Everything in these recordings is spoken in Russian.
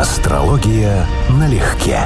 Астрология налегке.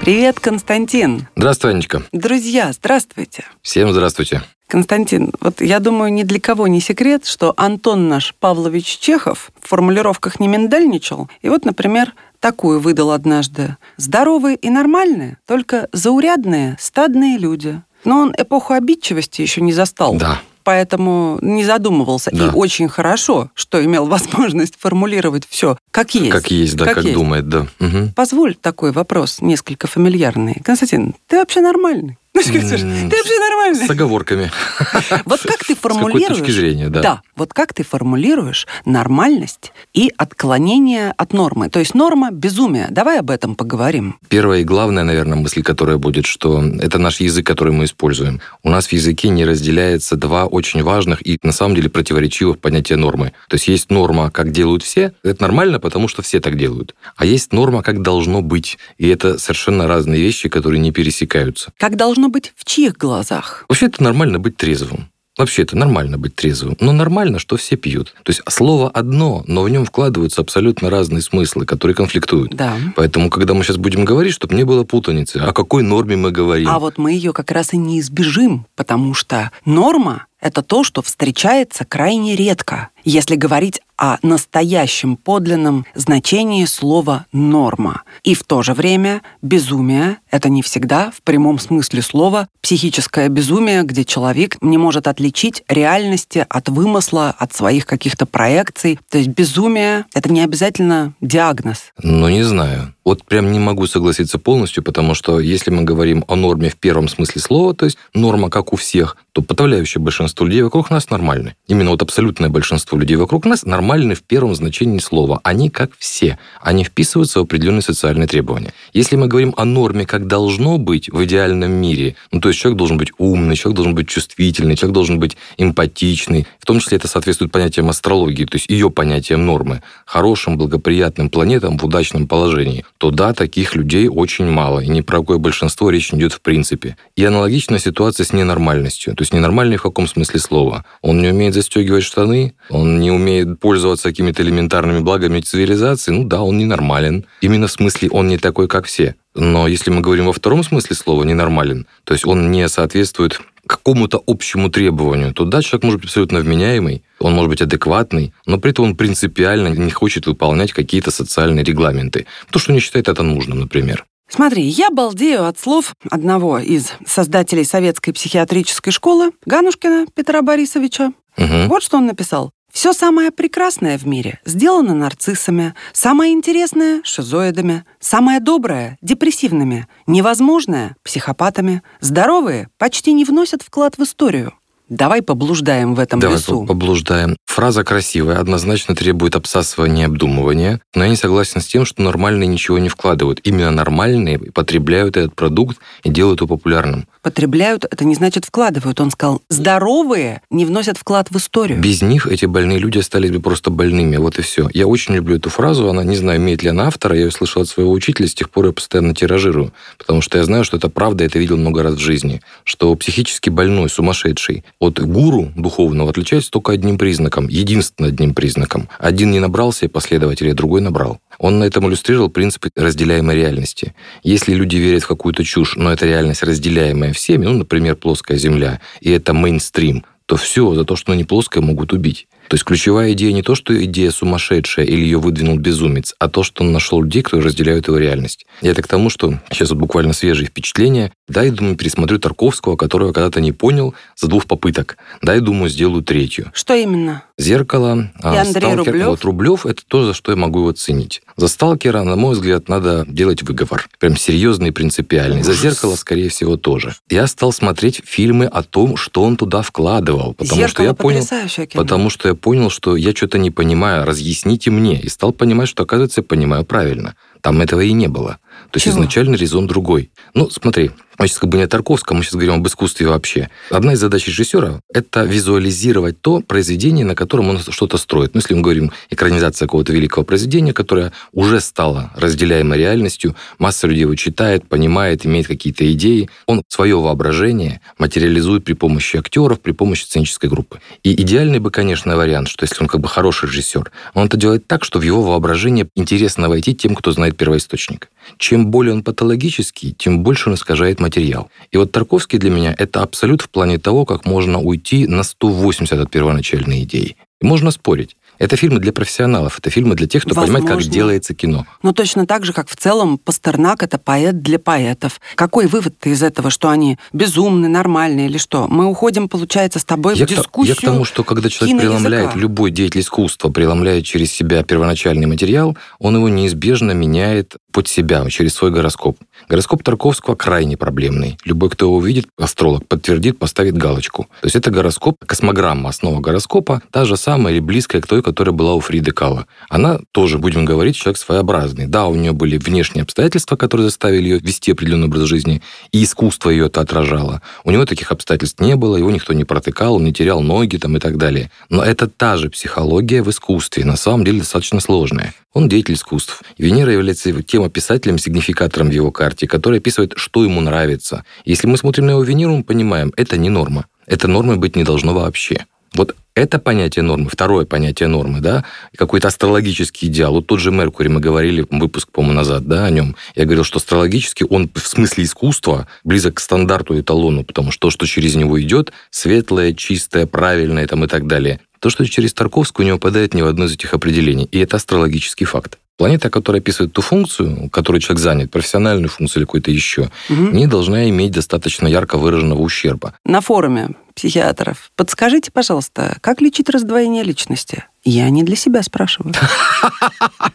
Привет, Константин. Здравствуй, Анечка. Друзья, здравствуйте. Всем здравствуйте. Константин, вот я думаю, ни для кого не секрет, что Антон наш Павлович Чехов в формулировках не миндальничал. И вот, например, такую выдал однажды. Здоровые и нормальные, только заурядные, стадные люди. Но он эпоху обидчивости еще не застал. Да поэтому не задумывался. Да. И очень хорошо, что имел возможность формулировать все как есть. Как есть, да, как, как есть. думает, да. Угу. Позволь такой вопрос, несколько фамильярный. Константин, ты вообще нормальный? Ну, ты вообще нормальный. С оговорками. Вот как ты формулируешь... С точки зрения, да. Да, вот как ты формулируешь нормальность и отклонение от нормы? То есть норма – безумие. Давай об этом поговорим. Первая и главная, наверное, мысль, которая будет, что это наш язык, который мы используем. У нас в языке не разделяется два очень важных и, на самом деле, противоречивых понятия нормы. То есть есть норма, как делают все. Это нормально, потому что все так делают. А есть норма, как должно быть. И это совершенно разные вещи, которые не пересекаются. Как должно должно быть в чьих глазах? Вообще это нормально быть трезвым. Вообще это нормально быть трезвым. Но нормально, что все пьют. То есть слово одно, но в нем вкладываются абсолютно разные смыслы, которые конфликтуют. Да. Поэтому, когда мы сейчас будем говорить, чтобы не было путаницы, о какой норме мы говорим. А вот мы ее как раз и не избежим, потому что норма – это то, что встречается крайне редко, если говорить о настоящем подлинном значении слова «норма». И в то же время безумие — это не всегда в прямом смысле слова психическое безумие, где человек не может отличить реальности от вымысла, от своих каких-то проекций. То есть безумие — это не обязательно диагноз. Ну, не знаю. Вот прям не могу согласиться полностью, потому что если мы говорим о норме в первом смысле слова, то есть норма как у всех, то подавляющее большинство людей вокруг нас нормальны. Именно вот абсолютное большинство людей вокруг нас нормальны в первом значении слова. Они как все. Они вписываются в определенные социальные требования. Если мы говорим о норме как должно быть в идеальном мире, ну то есть человек должен быть умный, человек должен быть чувствительный, человек должен быть эмпатичный, в том числе это соответствует понятиям астрологии, то есть ее понятиям нормы, хорошим, благоприятным планетам в удачном положении, то да, таких людей очень мало, и ни про какое большинство речь не идет в принципе. И аналогичная ситуация с ненормальностью. То есть ненормальный в каком смысле слова? Он не умеет застегивать штаны, он не умеет пользоваться какими-то элементарными благами цивилизации, ну да, он ненормален. Именно в смысле он не такой, как все. Но если мы говорим во втором смысле слова «ненормален», то есть он не соответствует какому-то общему требованию, то да, человек может быть абсолютно вменяемый, он может быть адекватный, но при этом он принципиально не хочет выполнять какие-то социальные регламенты, то, что не считает это нужным, например. Смотри, я балдею от слов одного из создателей советской психиатрической школы, Ганушкина Петра Борисовича. Угу. Вот что он написал. Все самое прекрасное в мире сделано нарциссами, самое интересное – шизоидами, самое доброе – депрессивными, невозможное – психопатами, здоровые почти не вносят вклад в историю. Давай поблуждаем в этом Давай лесу. поблуждаем. Фраза красивая, однозначно требует обсасывания и обдумывания, но я не согласен с тем, что нормальные ничего не вкладывают. Именно нормальные потребляют этот продукт и делают его популярным. Потребляют, это не значит вкладывают. Он сказал, здоровые не вносят вклад в историю. Без них эти больные люди остались бы просто больными, вот и все. Я очень люблю эту фразу, она, не знаю, имеет ли она автора, я ее слышал от своего учителя, с тех пор я постоянно тиражирую, потому что я знаю, что это правда, я это видел много раз в жизни, что психически больной, сумасшедший, от гуру духовного отличается только одним признаком единственным одним признаком. Один не набрался последователей, а другой набрал. Он на этом иллюстрировал принцип разделяемой реальности. Если люди верят в какую-то чушь, но эта реальность разделяемая всеми, ну, например, плоская Земля, и это мейнстрим, то все, за то, что она не плоская, могут убить. То есть ключевая идея не то, что идея сумасшедшая или ее выдвинул безумец, а то, что он нашел людей, которые разделяют его реальность. И это к тому, что сейчас вот буквально свежие впечатления. Да, я думаю, пересмотрю Тарковского, которого когда-то не понял, за двух попыток. Да, я думаю, сделаю третью. Что именно? «Зеркало», и а, Андрей «Сталкер». Рублев. Вот Рублев – это то, за что я могу его ценить. За «Сталкера», на мой взгляд, надо делать выговор. Прям серьезный и принципиальный. За «Зеркало», скорее всего, тоже. Я стал смотреть фильмы о том, что он туда вкладывал. Потому «Зеркало» что я понял, кино. Потому что я понял, что я что-то не понимаю, разъясните мне. И стал понимать, что, оказывается, я понимаю правильно. Там этого и не было. То есть Чего? изначально резон другой. Ну, смотри, мы сейчас как бы не о Тарковском, мы сейчас говорим об искусстве вообще. Одна из задач режиссера – это визуализировать то произведение, на котором он что-то строит. Ну, если мы говорим экранизация какого-то великого произведения, которое уже стало разделяемой реальностью, масса людей его читает, понимает, имеет какие-то идеи, он свое воображение материализует при помощи актеров, при помощи сценической группы. И идеальный бы, конечно, вариант, что если он как бы хороший режиссер, он это делает так, что в его воображение интересно войти тем, кто знает первоисточник. Чем более он патологический, тем больше он искажает материал. И вот Тарковский для меня это абсолют в плане того, как можно уйти на 180 от первоначальной идеи. И можно спорить. Это фильмы для профессионалов, это фильмы для тех, кто понимает, как Возможно. делается кино. Ну, точно так же, как в целом Пастернак — это поэт для поэтов. Какой вывод-то из этого, что они безумны, нормальные или что? Мы уходим, получается, с тобой Я в к, дискуссию я к тому, что когда человек преломляет, любой деятель искусства преломляет через себя первоначальный материал, он его неизбежно меняет под себя, через свой гороскоп. Гороскоп Тарковского крайне проблемный. Любой, кто его увидит, астролог, подтвердит, поставит галочку. То есть это гороскоп, космограмма, основа гороскопа, та же самая или близкая к той, которая была у Фриды Кала. Она тоже, будем говорить, человек своеобразный. Да, у нее были внешние обстоятельства, которые заставили ее вести определенный образ жизни, и искусство ее это отражало. У него таких обстоятельств не было, его никто не протыкал, он не терял ноги там и так далее. Но это та же психология в искусстве, на самом деле достаточно сложная. Он деятель искусств. Венера является тем описателем, сигнификатором в его карте, который описывает, что ему нравится. Если мы смотрим на его Венеру, мы понимаем, это не норма. Это нормой быть не должно вообще. Вот это понятие нормы, второе понятие нормы, да, какой-то астрологический идеал. Вот тот же Меркурий, мы говорили выпуск, по-моему, назад, да, о нем. Я говорил, что астрологически он в смысле искусства близок к стандарту, эталону, потому что то, что через него идет, светлое, чистое, правильное там и так далее. То, что через Тарковскую не выпадает ни в одно из этих определений. И это астрологический факт. Планета, которая описывает ту функцию, которой человек занят, профессиональную функцию или какую-то еще, Мгм. не должна иметь достаточно ярко выраженного ущерба. На форуме психиатров. Подскажите, пожалуйста, как лечить раздвоение личности? Я не для себя спрашиваю.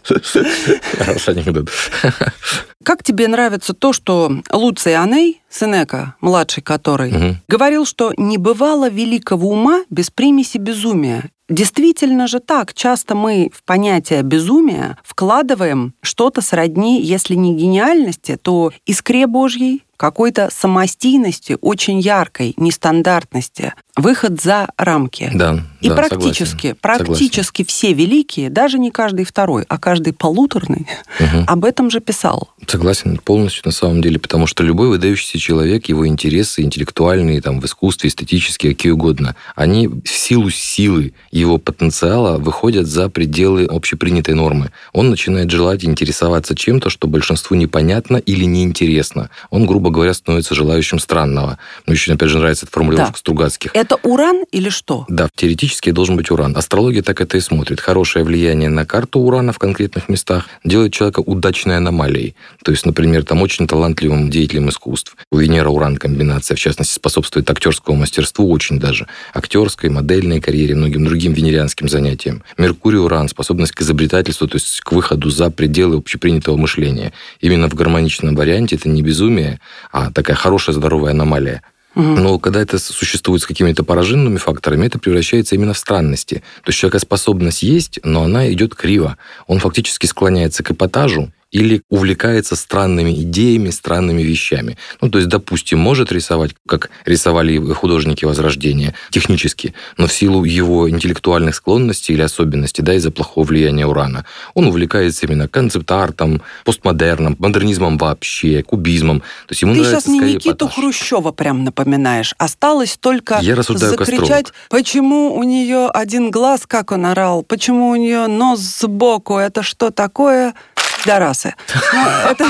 Хороший анекдот. Как тебе нравится то, что Луций Аней, Сенека, младший который, Мгм. говорил, что не бывало великого ума без примеси безумия. Действительно же так, часто мы в понятие безумия вкладываем что-то сродни, если не гениальности, то искре Божьей, какой-то самостийности, очень яркой, нестандартности, выход за рамки. Да, И да, практически, согласен. практически все великие, даже не каждый второй, а каждый полуторный, Согласен. Мгм. об этом же писал. Согласен полностью на самом деле, потому что любой выдающийся человек, его интересы интеллектуальные, там, в искусстве, эстетические, какие угодно, они в силу силы его потенциала выходят за пределы общепринятой нормы. Он начинает желать интересоваться чем-то, что большинству непонятно или неинтересно. Он, грубо говоря, становится желающим странного. Мне очень, опять же, нравится эта формулировка Да. Стругацких. Это уран или что? Да, теоретически должен быть уран. Астрология так это и смотрит. Хорошее влияние на карту урана в конкретных местах делает человека удачной аномалией. То есть, например, там очень талантливым деятелем искусств. У Венера-Уран комбинация, в частности, способствует актерскому мастерству очень даже. Актерской, модельной карьере, многим другим венерианским занятиям. Меркурий-Уран, способность к изобретательству, то есть к выходу за пределы общепринятого мышления. Именно в гармоничном варианте это не безумие, а такая хорошая здоровая аномалия. Но когда это существует с какими-то пораженными факторами, это превращается именно в странности. То есть человека способность есть, но она идет криво. Он фактически склоняется к эпатажу или увлекается странными идеями, странными вещами. Ну, то есть, допустим, может рисовать, как рисовали художники Возрождения, технически, но в силу его интеллектуальных склонностей или особенностей, да, из-за плохого влияния урана, он увлекается именно концепт-артом, постмодерном, модернизмом вообще, кубизмом. То есть ему Ты сейчас не Никиту эпатаж. Хрущева прям напоминаешь. Осталось только Я закричать, астролог. почему у нее один глаз, как он орал, почему у нее нос сбоку, это что такое? Дарасы. Ну, это-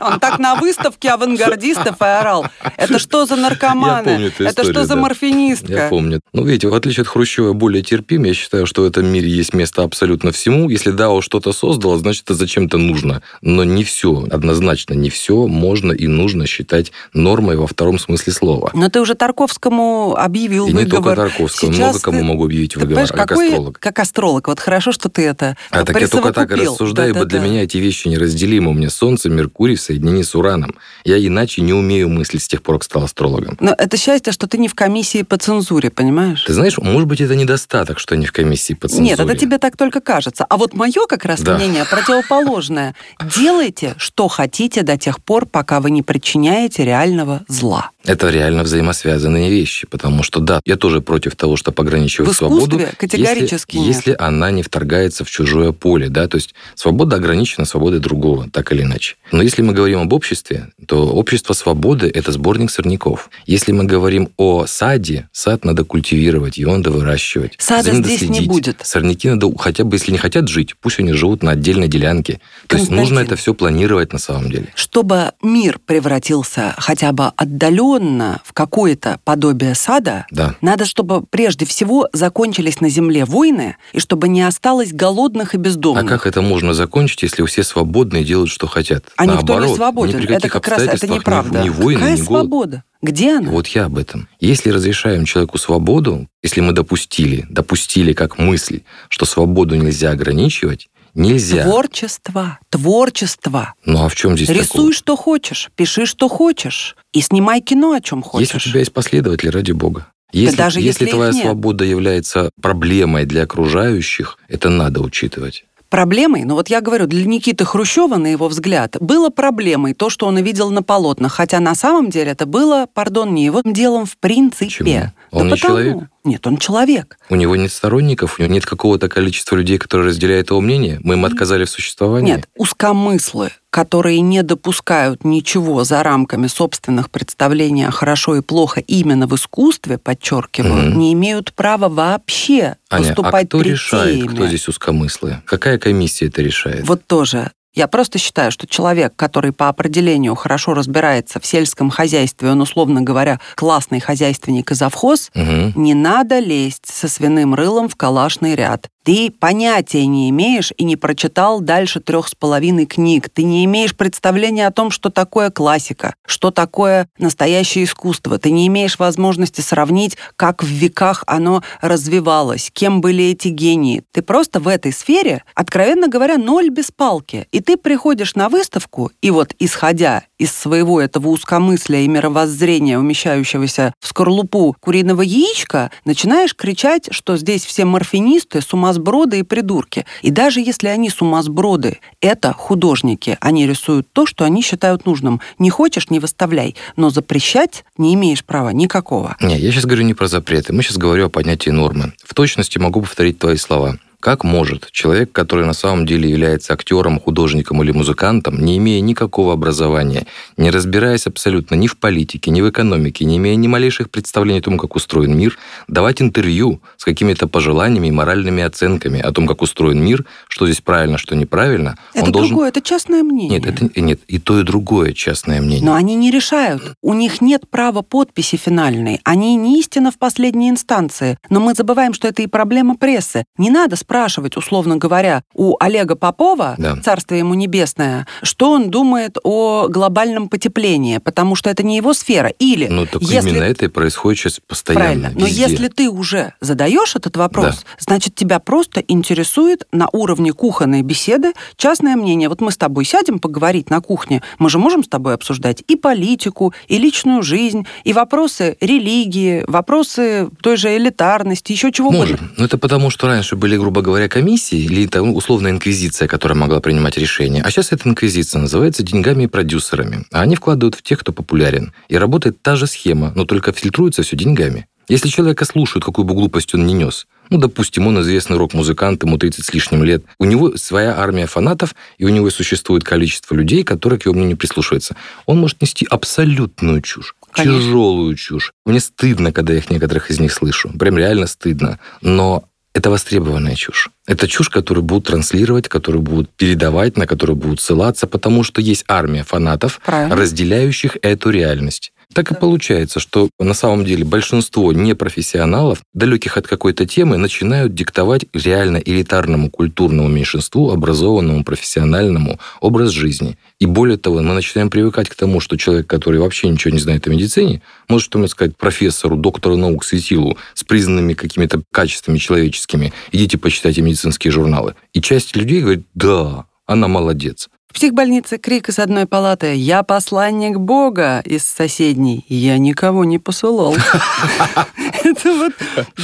Он так на выставке авангардистов и орал. Это что за наркоманы? Я помню эту Это что историю, за да. морфинистка? Я помню. Ну, видите, в отличие от Хрущева, более терпим. Я считаю, что в этом мире есть место абсолютно всему. Если ДАО что-то создало, значит, это зачем-то нужно. Но не все, однозначно не все можно и нужно считать нормой во втором смысле слова. Но ты уже Тарковскому объявил И не только выговор. Тарковского, Сейчас много кому ты- могу объявить выговор, как какой- астролог. Как астролог. Вот хорошо, что ты это А так я только так и рассуждаю, ибо для Да-да-да. меня эти эти вещи неразделимы. У меня Солнце, Меркурий в соединении с Ураном. Я иначе не умею мыслить с тех пор, как стал астрологом. Но это счастье, что ты не в комиссии по цензуре, понимаешь? Ты знаешь, может быть, это недостаток, что не в комиссии по цензуре. Нет, это тебе так только кажется. А вот мое как раз Да. мнение противоположное. Делайте, что хотите до тех пор, пока вы не причиняете реального зла. Это реально взаимосвязанные вещи, потому что да, я тоже против того, чтобы ограничивать В свободу. категорически если, нет. если она не вторгается в чужое поле, да, то есть свобода ограничена свободой другого, так или иначе. Но если мы говорим об обществе, то общество свободы – это сборник сорняков. Если мы говорим о саде, сад надо культивировать, его надо выращивать. Сада За здесь не следить. будет. Сорняки надо, хотя бы если не хотят жить, пусть они живут на отдельной делянке. То есть нужно это все планировать на самом деле. Чтобы мир превратился хотя бы отдаленно в какое-то подобие сада, Да. надо, чтобы прежде всего закончились на земле войны, и чтобы не осталось голодных и А бездомных. как это можно закончить, если все свободны и делают, что хотят? А никто не Наоборот, свободен. ни Это как раз это неправда. Ни, ни войны, Какая ни голод. свобода? Где она? Вот я об этом. Если разрешаем человеку свободу, если мы допустили, допустили как мысль, что свободу нельзя ограничивать, нельзя. Творчество. Творчество. Ну а в чем здесь Рисуй, такого? что хочешь, пиши, что хочешь. И снимай кино, о чем хочешь. Если у тебя есть последователи, ради бога. Если, даже если их твоя свобода является проблемой для окружающих, это надо учитывать. Проблемой, ну вот я говорю, для Никиты Хрущева, на его взгляд, было проблемой то, что он увидел на полотнах, хотя на самом деле это было, пардон, не его делом в принципе. Почему? Он Да не потому- человек? Нет, он человек. У него нет сторонников, у него нет какого-то количества людей, которые разделяют его мнение. Мы им отказали в существовании. Нет, узкомыслы, которые не допускают ничего за рамками собственных представлений о хорошо и плохо именно в искусстве, подчеркиваю, Мгм. не имеют права вообще Аня, выступать а кто решает, кто здесь узкомыслые? Какая комиссия это решает? Вот тоже. Я просто считаю, что человек, который по определению хорошо разбирается в сельском хозяйстве, он, условно говоря, классный хозяйственник и завхоз, Мгм. не надо лезть со свиным рылом в калашный ряд. Ты понятия не имеешь и не прочитал дальше трех с половиной книг. Ты не имеешь представления о том, что такое классика, что такое настоящее искусство. Ты не имеешь возможности сравнить, как в веках оно развивалось, кем были эти гении. Ты просто в этой сфере, откровенно говоря, ноль без палки. И ты приходишь на выставку, и вот исходя из своего этого узкомыслия и мировоззрения, умещающегося в скорлупу куриного яичка, начинаешь кричать, что здесь все морфинисты, сумасброды и придурки. И даже если они сумасброды, это художники. Они рисуют то, что они считают нужным. Не хочешь, не выставляй. Но запрещать не имеешь права никакого. Не, я сейчас говорю не про запреты, мы сейчас говорю о поднятии нормы. В точности могу повторить твои слова. Как может человек, который на самом деле является актером, художником или музыкантом, не имея никакого образования, не разбираясь абсолютно ни в политике, ни в экономике, не имея ни малейших представлений о том, как устроен мир, давать интервью с какими-то пожеланиями и моральными оценками о том, как устроен мир, что здесь правильно, что неправильно, Это он должен... другое, это частное мнение. Нет, это нет, и то, и другое частное мнение. Но они не решают. У них нет права подписи финальной. Они не истина в последней инстанции. Но мы забываем, что это и проблема прессы. Не надо спрашивать, условно говоря, у Олега Попова, Да. царствие ему небесное, что он думает о глобальном потеплении, потому что это не его сфера. Или Ну, так если именно это и происходит сейчас постоянно. Правильно. Но везде. если ты уже задаешь этот вопрос, значит, тебя просто интересует на уровне кухонной беседы частное мнение. Вот мы с тобой сядем поговорить на кухне, мы же можем с тобой обсуждать и политику, и личную жизнь, и вопросы религии, вопросы той же элитарности, еще чего угодно. Можем. Но это потому, что раньше были, грубо говоря, комиссии или там, условная инквизиция, которая могла принимать решения. А сейчас эта инквизиция называется деньгами и продюсерами. А они вкладывают в тех, кто популярен. И работает та же схема, но только фильтруется все деньгами. Если человека слушают, какую бы глупость он ни нес, ну, допустим, он известный рок-музыкант, ему 30 с лишним лет, у него своя армия фанатов, и у него существует количество людей, которые к его мнению прислушиваются. Он может нести абсолютную чушь. Конечно. Тяжелую чушь. Мне стыдно, когда я их некоторых из них слышу. Прям реально стыдно. Но это востребованная чушь. Это чушь, которую будут транслировать, которую будут передавать, на которую будут ссылаться, потому что есть армия фанатов, Правильно. разделяющих эту реальность. Так и получается, что на самом деле большинство непрофессионалов, далеких от какой-то темы, начинают диктовать реально элитарному культурному меньшинству, образованному, профессиональному образ жизни. И более того, мы начинаем привыкать к тому, что человек, который вообще ничего не знает о медицине, может что-нибудь сказать профессору, доктору наук светилу с признанными какими-то качествами человеческими, идите почитайте медицинские журналы. И часть людей говорит, да, она молодец. Психбольнице крик из одной палаты «Я посланник Бога» из соседней «Я никого не посылал». Это вот,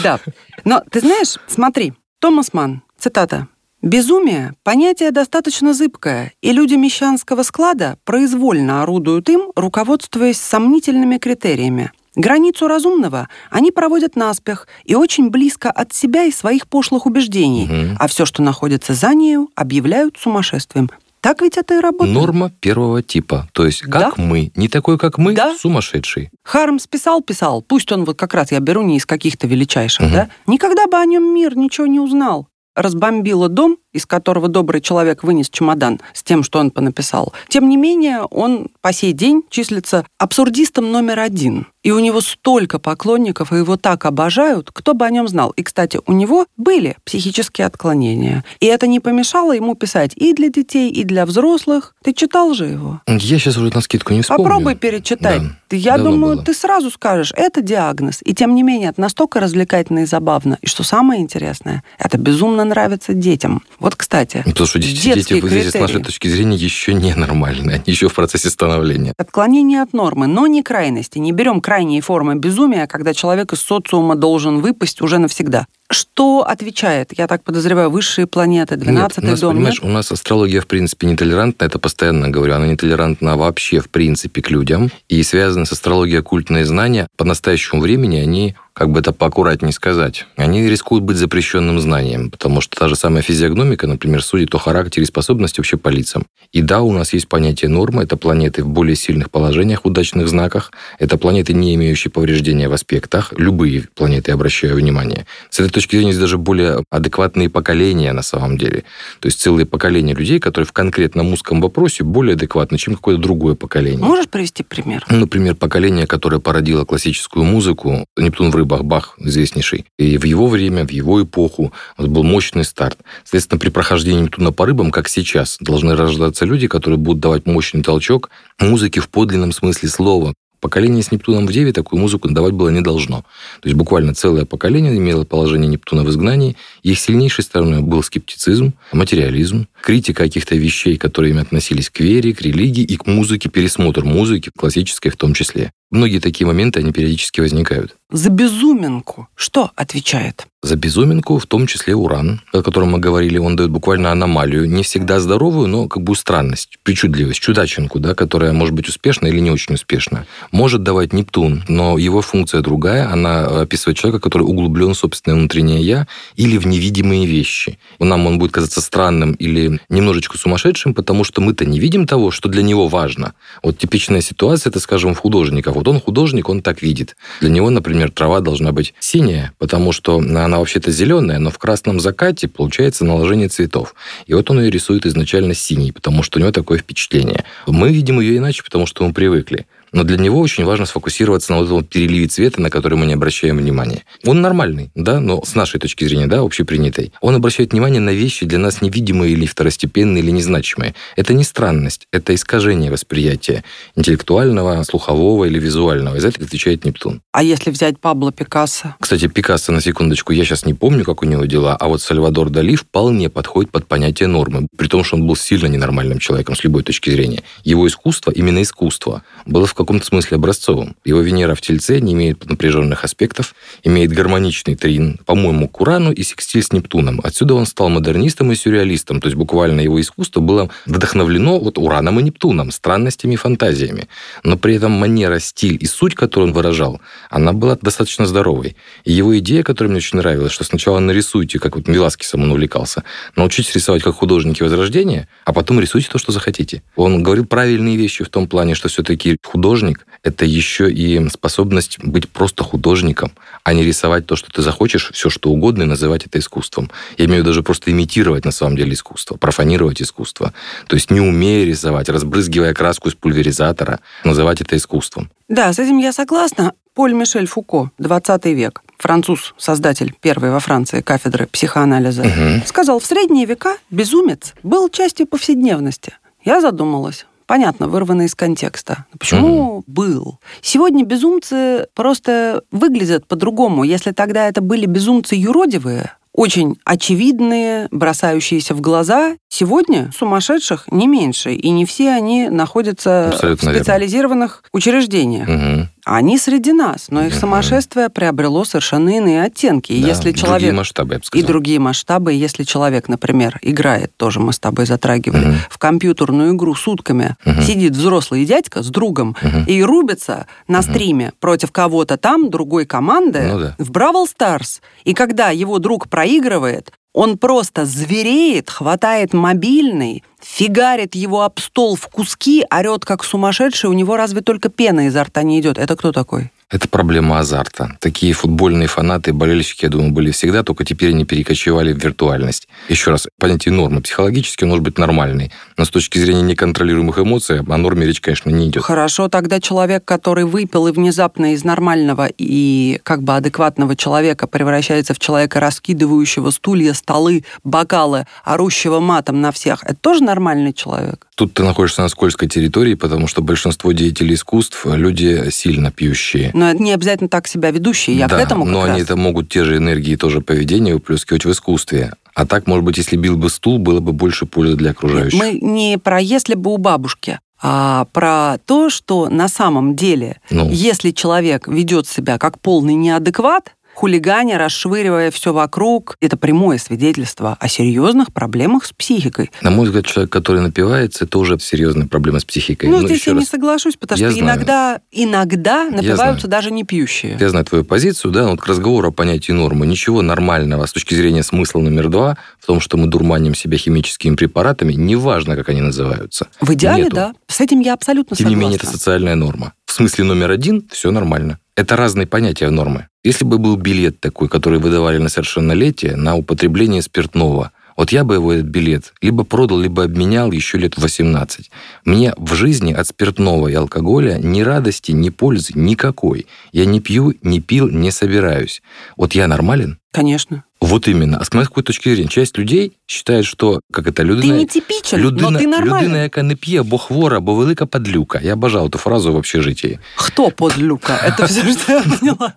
да. Но ты знаешь, смотри, Томас Ман, цитата, Безумие – понятие достаточно зыбкое, и люди мещанского склада произвольно орудуют им, руководствуясь сомнительными критериями. Границу разумного они проводят наспех и очень близко от себя и своих пошлых убеждений, угу. а все, что находится за нею, объявляют сумасшествием. Так ведь это и работает. Норма первого типа. То есть, как да? мы, не такой, как мы, да? сумасшедший. Хармс писал, писал. Пусть он вот как раз, я беру не из каких-то величайших, угу. да? Никогда бы о нем мир ничего не узнал разбомбила дом, из которого добрый человек вынес чемодан с тем, что он понаписал. Тем не менее, он по сей день числится абсурдистом номер один. И у него столько поклонников, и его так обожают, кто бы о нем знал. И, кстати, у него были психические отклонения. И это не помешало ему писать и для детей, и для взрослых. Ты читал же его? Я сейчас уже на скидку не вспомню. Попробуй перечитать. Да, Я думаю, было. ты сразу скажешь, это диагноз. И тем не менее, это настолько развлекательно и забавно. И что самое интересное, это безумно нравится детям. Вот, кстати, Потому что дети, дети здесь, с нашей точки зрения, еще не нормальные. Они еще в процессе становления. Отклонение от нормы, но не крайности. Не берем крайние формы безумия, когда человек из социума должен выпасть уже навсегда. Что отвечает, я так подозреваю, высшие планеты, 12-й нет, дом? Понимаешь, нет? у нас астрология, в принципе, нетолерантна, это постоянно говорю, она нетолерантна вообще, в принципе, к людям. И связаны с астрологией оккультные знания, по настоящему времени они как бы это поаккуратнее сказать, они рискуют быть запрещенным знанием, потому что та же самая физиогномика, например, судит о характере и способности вообще по лицам. И да, у нас есть понятие нормы, это планеты в более сильных положениях, удачных знаках, это планеты, не имеющие повреждения в аспектах, любые планеты, обращаю внимание. С этой точки зрения, есть даже более адекватные поколения на самом деле. То есть целые поколения людей, которые в конкретном узком вопросе более адекватны, чем какое-то другое поколение. Можешь привести пример? Например, поколение, которое породило классическую музыку, Нептун в рыбах Бах известнейший. И в его время, в его эпоху вот был мощный старт. Соответственно, при прохождении Нептуна по рыбам, как сейчас, должны рождаться люди, которые будут давать мощный толчок музыке в подлинном смысле слова, Поколение с Нептуном в Деве такую музыку давать было не должно. То есть буквально целое поколение имело положение Нептуна в изгнании. Их сильнейшей стороной был скептицизм, материализм, критика каких-то вещей, которые им относились к вере, к религии и к музыке, пересмотр музыки, классической в том числе. Многие такие моменты, они периодически возникают. За безуминку что отвечает? За безуминку, в том числе уран, о котором мы говорили, он дает буквально аномалию, не всегда здоровую, но как бы странность, причудливость, чудаченку, да, которая может быть успешна или не очень успешна. Может давать Нептун, но его функция другая, она описывает человека, который углублен в собственное внутреннее «я» или в невидимые вещи. Нам он будет казаться странным или немножечко сумасшедшим, потому что мы-то не видим того, что для него важно. Вот типичная ситуация, это, скажем, в художниках. Вот он художник, он так видит. Для него, например, трава должна быть синяя, потому что она вообще-то зеленая, но в красном закате получается наложение цветов. И вот он ее рисует изначально синий, потому что у него такое впечатление. Мы видим ее иначе, потому что мы привыкли. Но для него очень важно сфокусироваться на вот этом переливе цвета, на который мы не обращаем внимания. Он нормальный, да, но с нашей точки зрения, да, общепринятой. Он обращает внимание на вещи для нас невидимые или второстепенные, или незначимые. Это не странность, это искажение восприятия интеллектуального, слухового или визуального. За это отвечает Нептун. А если взять Пабло Пикассо? Кстати, Пикассо, на секундочку, я сейчас не помню, как у него дела, а вот Сальвадор Дали вполне подходит под понятие нормы, при том, что он был сильно ненормальным человеком с любой точки зрения. Его искусство, именно искусство, было в каком-то смысле образцовым. Его Венера в Тельце не имеет напряженных аспектов, имеет гармоничный трин, по-моему, к Урану и секстиль с Нептуном. Отсюда он стал модернистом и сюрреалистом, то есть буквально его искусство было вдохновлено вот Ураном и Нептуном, странностями и фантазиями. Но при этом манера, стиль и суть, которую он выражал, она была достаточно здоровой. И его идея, которая мне очень нравилась, что сначала нарисуйте, как вот Веласкесом он увлекался, научитесь рисовать как художники Возрождения, а потом рисуйте то, что захотите. Он говорил правильные вещи в том плане, что все-таки художник художник — это еще и способность быть просто художником, а не рисовать то, что ты захочешь, все что угодно, и называть это искусством. Я имею в виду даже просто имитировать на самом деле искусство, профанировать искусство. То есть не умея рисовать, разбрызгивая краску из пульверизатора, называть это искусством. Да, с этим я согласна. Поль Мишель Фуко, 20 век, француз, создатель первой во Франции кафедры психоанализа, угу. сказал, в средние века безумец был частью повседневности. Я задумалась, понятно, вырвано из контекста. Почему угу. был? Сегодня безумцы просто выглядят по-другому. Если тогда это были безумцы юродивые, очень очевидные, бросающиеся в глаза. Сегодня сумасшедших не меньше, и не все они находятся Абсолютно в специализированных верно. учреждениях. Угу. Они среди нас, но их сумасшествие приобрело совершенно иные оттенки. Да, если человек... другие масштабы, я бы сказал. И другие масштабы. Если человек, например, играет, тоже мы с тобой затрагивали, угу. в компьютерную игру сутками, угу. сидит взрослый дядька с другом угу. и рубится на стриме против кого-то там, другой команды, ну, да. в Бравл Старс. И когда его друг проигрывает, он просто звереет, хватает мобильный, фигарит его об стол в куски, орет как сумасшедший, у него разве только пена изо рта не идет. Это кто такой? Это проблема азарта. Такие футбольные фанаты, болельщики, я думаю, были всегда, только теперь они перекочевали в виртуальность. Еще раз, понятие нормы. Психологически может быть нормальный, но с точки зрения неконтролируемых эмоций о норме речь, конечно, не идет. Хорошо, тогда человек, который выпил и внезапно из нормального и как бы адекватного человека превращается в человека, раскидывающего стулья, столы, бокалы, орущего матом на всех, это тоже нормальный человек? Тут ты находишься на скользкой территории, потому что большинство деятелей искусств – люди сильно пьющие. Но это не обязательно так себя ведущие, я да, к этому но раз. они это могут те же энергии, тоже поведение выплескивать в искусстве. А так, может быть, если бил бы стул, было бы больше пользы для окружающих. Мы не про «если бы у бабушки», а про то, что на самом деле, ну. если человек ведет себя как полный неадекват, хулиганя, расшвыривая все вокруг. Это прямое свидетельство о серьезных проблемах с психикой. На мой взгляд, человек, который напивается, это уже серьезная проблема с психикой. Ну, Но здесь я раз... не соглашусь, потому я что знаю. иногда, иногда напиваются даже не пьющие. Я знаю твою позицию, да, вот к разговору о понятии нормы. Ничего нормального с точки зрения смысла номер два в том, что мы дурманим себя химическими препаратами, неважно, как они называются. В идеале, Нету. да. С этим я абсолютно Тем согласна. Тем не менее, это социальная норма. В смысле номер один все нормально. Это разные понятия нормы. Если бы был билет такой, который выдавали на совершеннолетие, на употребление спиртного, вот я бы его этот билет либо продал, либо обменял еще лет 18. Мне в жизни от спиртного и алкоголя ни радости, ни пользы никакой. Я не пью, не пил, не собираюсь. Вот я нормален? Конечно. Вот именно. А с какой точки зрения? Часть людей считает, что как это людина... Ты не типичен, людина, но ты нормальный. Людина, яка не п'є, бо хвора, бо велика подлюка. Я обожал эту фразу в общежитии. Кто подлюка? Это все, что я поняла.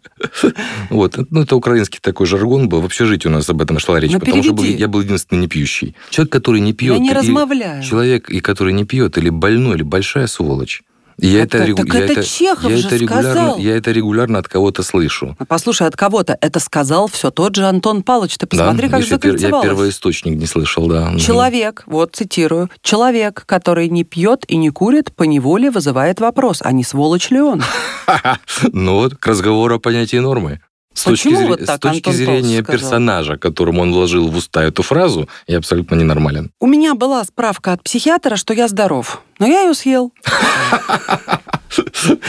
Вот. Ну, это украинский такой жаргон был. В общежитии у нас об этом шла речь. Ну, потому что я был единственный не пьющий. Человек, который не пьет... Я не размовляю. Человек, и который не пьет, или больной, или большая сволочь. Я это, это, так я это, это Чехов я же это регулярно, сказал. Я это регулярно от кого-то слышу. Послушай, от кого-то это сказал все тот же Антон Павлович. Ты посмотри, да, как я, я первоисточник не слышал, да. Человек, вот цитирую, человек, который не пьет и не курит, по неволе вызывает вопрос, а не сволочь ли он? Ну вот, к разговору о понятии нормы. С точки, Почему зрения, вот так с точки Антон зрения сказал? персонажа, которому он вложил в уста эту фразу, я абсолютно ненормален. У меня была справка от психиатра, что я здоров, но я ее съел.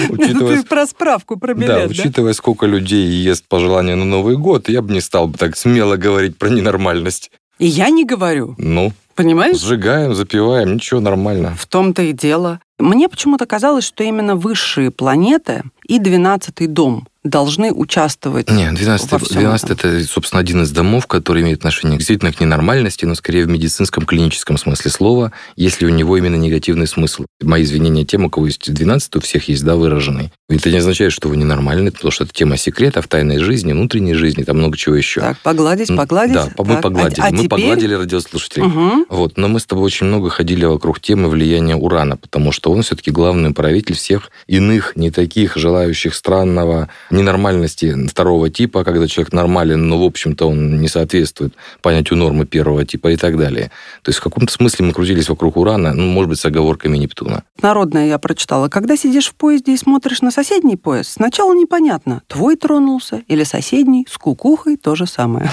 Учитывая, Ты про справку, про билет, да? учитывая, сколько людей ест по желанию на Новый год, я бы не стал бы так смело говорить про ненормальность. И я не говорю. Ну, Понимаешь? сжигаем, запиваем, ничего, нормально. В том-то и дело. Мне почему-то казалось, что именно высшие планеты и двенадцатый дом должны участвовать Нет, 12, во всем 12 этом. это, собственно, один из домов, который имеет отношение действительно к ненормальности, но скорее в медицинском, клиническом смысле слова, если у него именно негативный смысл. Мои извинения тем, у кого есть 12, у всех есть, да, выраженный. Это не означает, что вы ненормальны, потому что это тема секретов, тайной жизни, внутренней жизни, там много чего еще. Так, погладить, погладить. Да, мы Так, погладили. А, а мы теперь... погладили радиослушателей. Мгм. Вот, но мы с тобой очень много ходили вокруг темы влияния урана, потому что он все-таки главный правитель всех иных, не таких, желающих странного, ненормальности второго типа, когда человек нормален, но, в общем-то, он не соответствует понятию нормы первого типа и так далее. То есть в каком-то смысле мы крутились вокруг урана, ну, может быть, с оговорками Нептуна. Народное я прочитала. Когда сидишь в поезде и смотришь на соседний поезд, сначала непонятно, твой тронулся или соседний, с кукухой то же самое.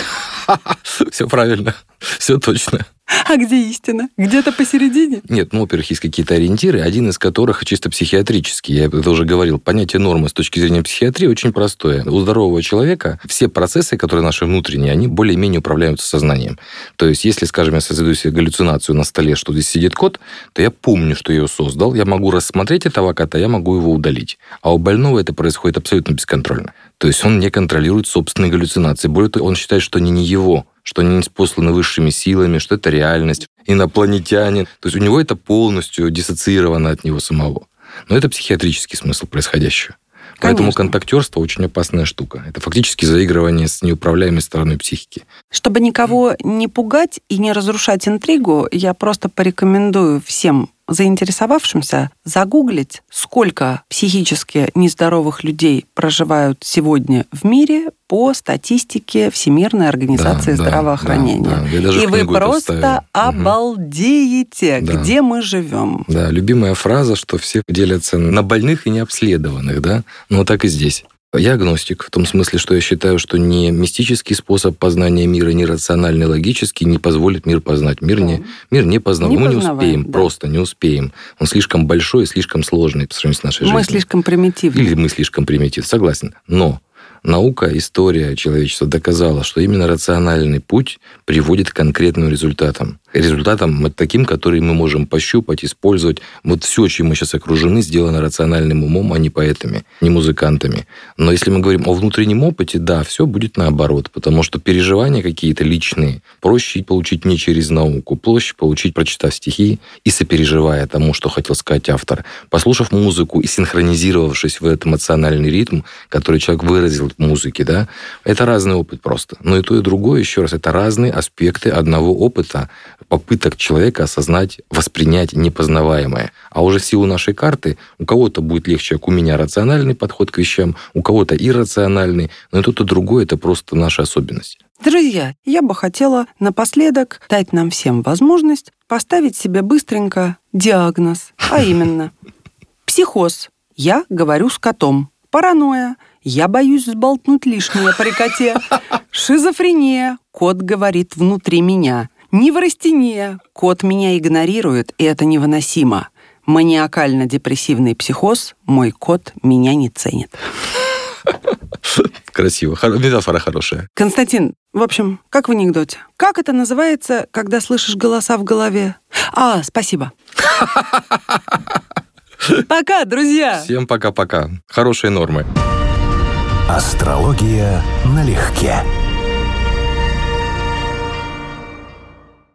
Все правильно, все точно. А где истина? Где-то посередине? Нет, ну, во-первых, есть какие-то ориентиры, один из которых чисто психиатрический. Я это уже говорил. Понятие нормы с точки зрения психиатрии очень простое. У здорового человека все процессы, которые наши внутренние, они более-менее управляются сознанием. То есть, если, скажем, я создаю себе галлюцинацию на столе, что здесь сидит кот, то я помню, что я ее создал, я могу рассмотреть этого кота, я могу его удалить. А у больного это происходит абсолютно бесконтрольно. То есть он не контролирует собственные галлюцинации. Более того, он считает, что они не его, что они не спосланы высшими силами, что это реальность, инопланетянин. То есть у него это полностью диссоциировано от него самого. Но это психиатрический смысл происходящего. Поэтому Конечно. контактерство очень опасная штука. Это фактически заигрывание с неуправляемой стороной психики. Чтобы никого не пугать и не разрушать интригу, я просто порекомендую всем заинтересовавшимся загуглить, сколько психически нездоровых людей проживают сегодня в мире по статистике Всемирной организации Да, да, здравоохранения. да, да. Даже И вы просто обалдеете, Да. где мы живем. Да, любимая фраза, что все делятся на больных и необследованных, да? Ну, так и здесь. Я агностик, в том смысле, что я считаю, что ни мистический способ познания мира, ни рациональный, логический не позволит мир познать. Мир не, мир не познал. Не Мы не познаваем, успеем, да. просто не успеем. Он слишком большой и слишком сложный по сравнению с нашей жизнью. Мы слишком примитивны. Или мы слишком примитив, согласен. Но наука, история человечества доказала, что именно рациональный путь приводит к конкретным результатам. Результатам вот таким, которые мы можем пощупать, использовать. Вот все, чем мы сейчас окружены, сделано рациональным умом, а не поэтами, не музыкантами. Но если мы говорим о внутреннем опыте, да, все будет наоборот, потому что переживания какие-то личные проще получить не через науку, проще получить, прочитав стихи и сопереживая тому, что хотел сказать автор, послушав музыку и синхронизировавшись в этот эмоциональный ритм, который человек выразил в музыке, да, это разный опыт просто. Но и то, и другое, еще раз, это разные аспекты одного опыта, попыток человека осознать, воспринять непознаваемое. А уже в силу нашей карты у кого-то будет легче, как у меня, рациональный подход к вещам, у кого-то иррациональный, но и то, и другое – это просто наша особенность. Друзья, я бы хотела напоследок дать нам всем возможность поставить себе быстренько диагноз, а именно психоз. Я говорю с котом. Паранойя. Я боюсь сболтнуть лишнее при коте. Шизофрения. Кот говорит внутри меня. Неврастения. Кот меня игнорирует, и это невыносимо. Маниакально-депрессивный психоз. Мой кот меня не ценит. Красиво. Метафора хорошая. Константин, в общем, как в анекдоте. Как это называется, когда слышишь голоса в голове? А, спасибо. Пока, друзья! Всем пока-пока. Хорошие нормы. Астрология налегке.